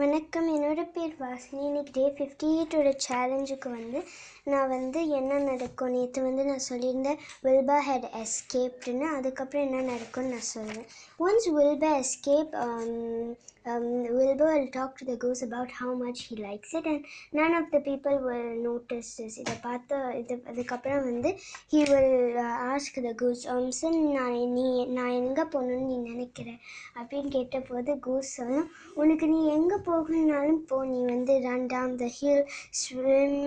வணக்கம். என்னோட பேர் வாசினி. இன்னைக்கு டே ஃபிஃப்டி எயிட்டோட சேலஞ்சுக்கு வந்து நான் வந்து என்ன நடக்கும்? நேற்று வந்து நான் சொல்லியிருந்தேன் வில்பா ஹெட் எஸ்கேப்டுன்னு அதுக்கப்புறம் என்ன நடக்கும்னு நான் சொல்லுவேன் once Wilbur escape um, um, Wilbur will talk to the goose about how much he likes it and none of the people will notice this இதை பார்த்து இது அதுக்கப்புறம் வந்து he will ask the goose Sun நான் நீ நான் எங்கே போகணுன்னு நீ நினைக்கிற? அப்படின்னு கேட்டபோது கூஸ் சொல்லும் உனக்கு நீ எங்கே போகணுன்னாலும் போ நீ வந்து run down the hill swim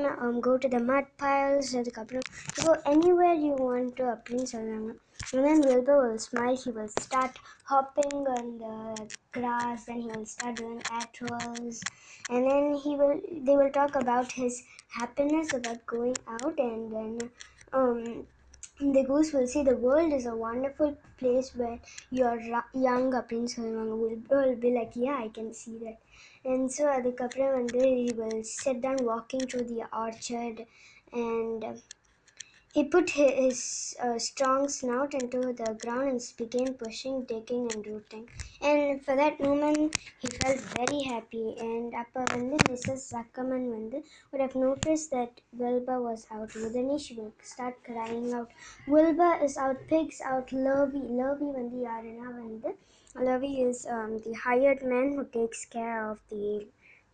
go to the mud piles அதுக்கப்புறம் go anywhere you want to அப்படின்னு சொல்லுவாங்க And then Wilbur will smile, he will start hopping on the grass, then he will start doing air twirls, and then he will they will talk about his happiness about going out and then um the goose will say the world is a wonderful place where you're ru- young அப்படின்னு சொல்லுவாங்க Wilbur will be like yeah I can see that and so அதுக்கப்புறம் வந்து he will sit down walking through the orchard and he put his uh, strong snout into the ground and began pushing, digging, and rooting. And for that moment, he felt very happy. And Appa Vandu, Mrs. Zuckerman Vandu, would have noticed that Wilbur was out. then she would start crying out, Wilbur is out, pig's out, Lurvy, Lurvy Vandu, Yarina Vandu. Lurvy is um, the hired man who takes care of the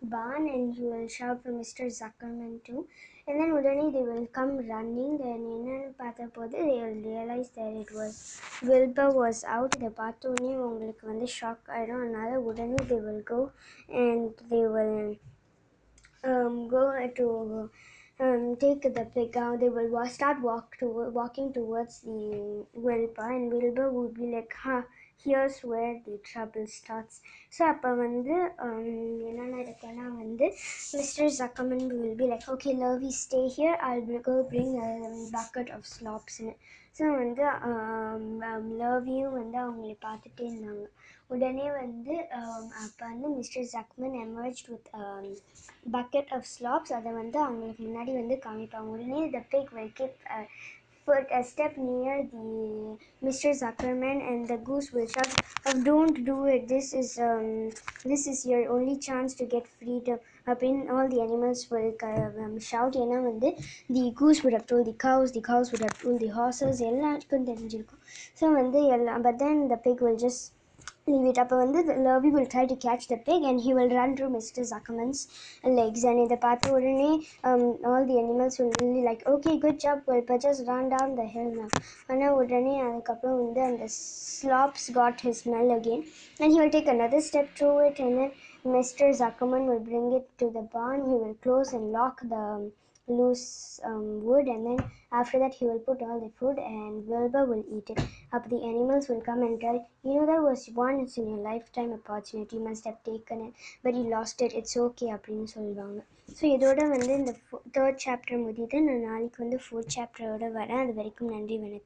barn and he will shout for Mr. Zuckerman too. And then உடனே they will come running and என்னன்னு பார்த்த போது they will realize that it was Wilbur was out இதை பார்த்த உடனே உங்களுக்கு வந்து shock ஆகிடும் அதனால உடனே they will go and they will um, go to um, take the pig out. They will wa- start walk to walking towards the Wilbur, and Wilbur would be like, "Huh, here's where the trouble starts so அப்போ வந்து என்னென்ன என்ன நடக்கும்னா வந்து mister Zuckerman will be like okay Lurvy stay here I will go bring bucket of ஸ்லாப்ஸ்னு so வந்து um, um, லவ்யும் வந்து அவங்கள பார்த்துட்டே இருந்தாங்க. உடனே வந்து அப்போ வந்து mister Zuckerman emerge with bucket of slops அதை வந்து அவங்களுக்கு முன்னாடி வந்து காமிப்பாங்க. உடனே the big will uh, uh, put a step near the Mr. Zuckerman and the goose will shout, oh, don't do it. This is um, this is your only chance to get freedom. Up in all the animals will uh, um, shout ஏன்னா வந்து the goose would have told the cows, the cows would have told the horses எல்லாருக்கும் தெரிஞ்சிருக்கும் so வந்து எல்லாம் but then the pig will just leave it up on the Lurvy will try to catch the pig and he will run through Mr. Zuckerman's legs and in the path um all the animals will really like okay good job Wilbur just run down the hill now and now Udane and a couple of them the slops got his smell again and he will take another step through it and then Mr. Zuckerman will bring it to the barn he will close and lock the loose um, wood and then after that he will put all the food and Wilbur will eat it. Up the animals will come and tell, you know that was once in your lifetime opportunity, you must have taken it, but you lost it, it's okay அப்படின்னு சொல்லுவாங்க so இதோட வந்து இந்த third chapter முடியுது நான் நாளைக்கு வந்து fourth சாப்டரோட வரேன் அது வரைக்கும் நன்றி வணக்கம்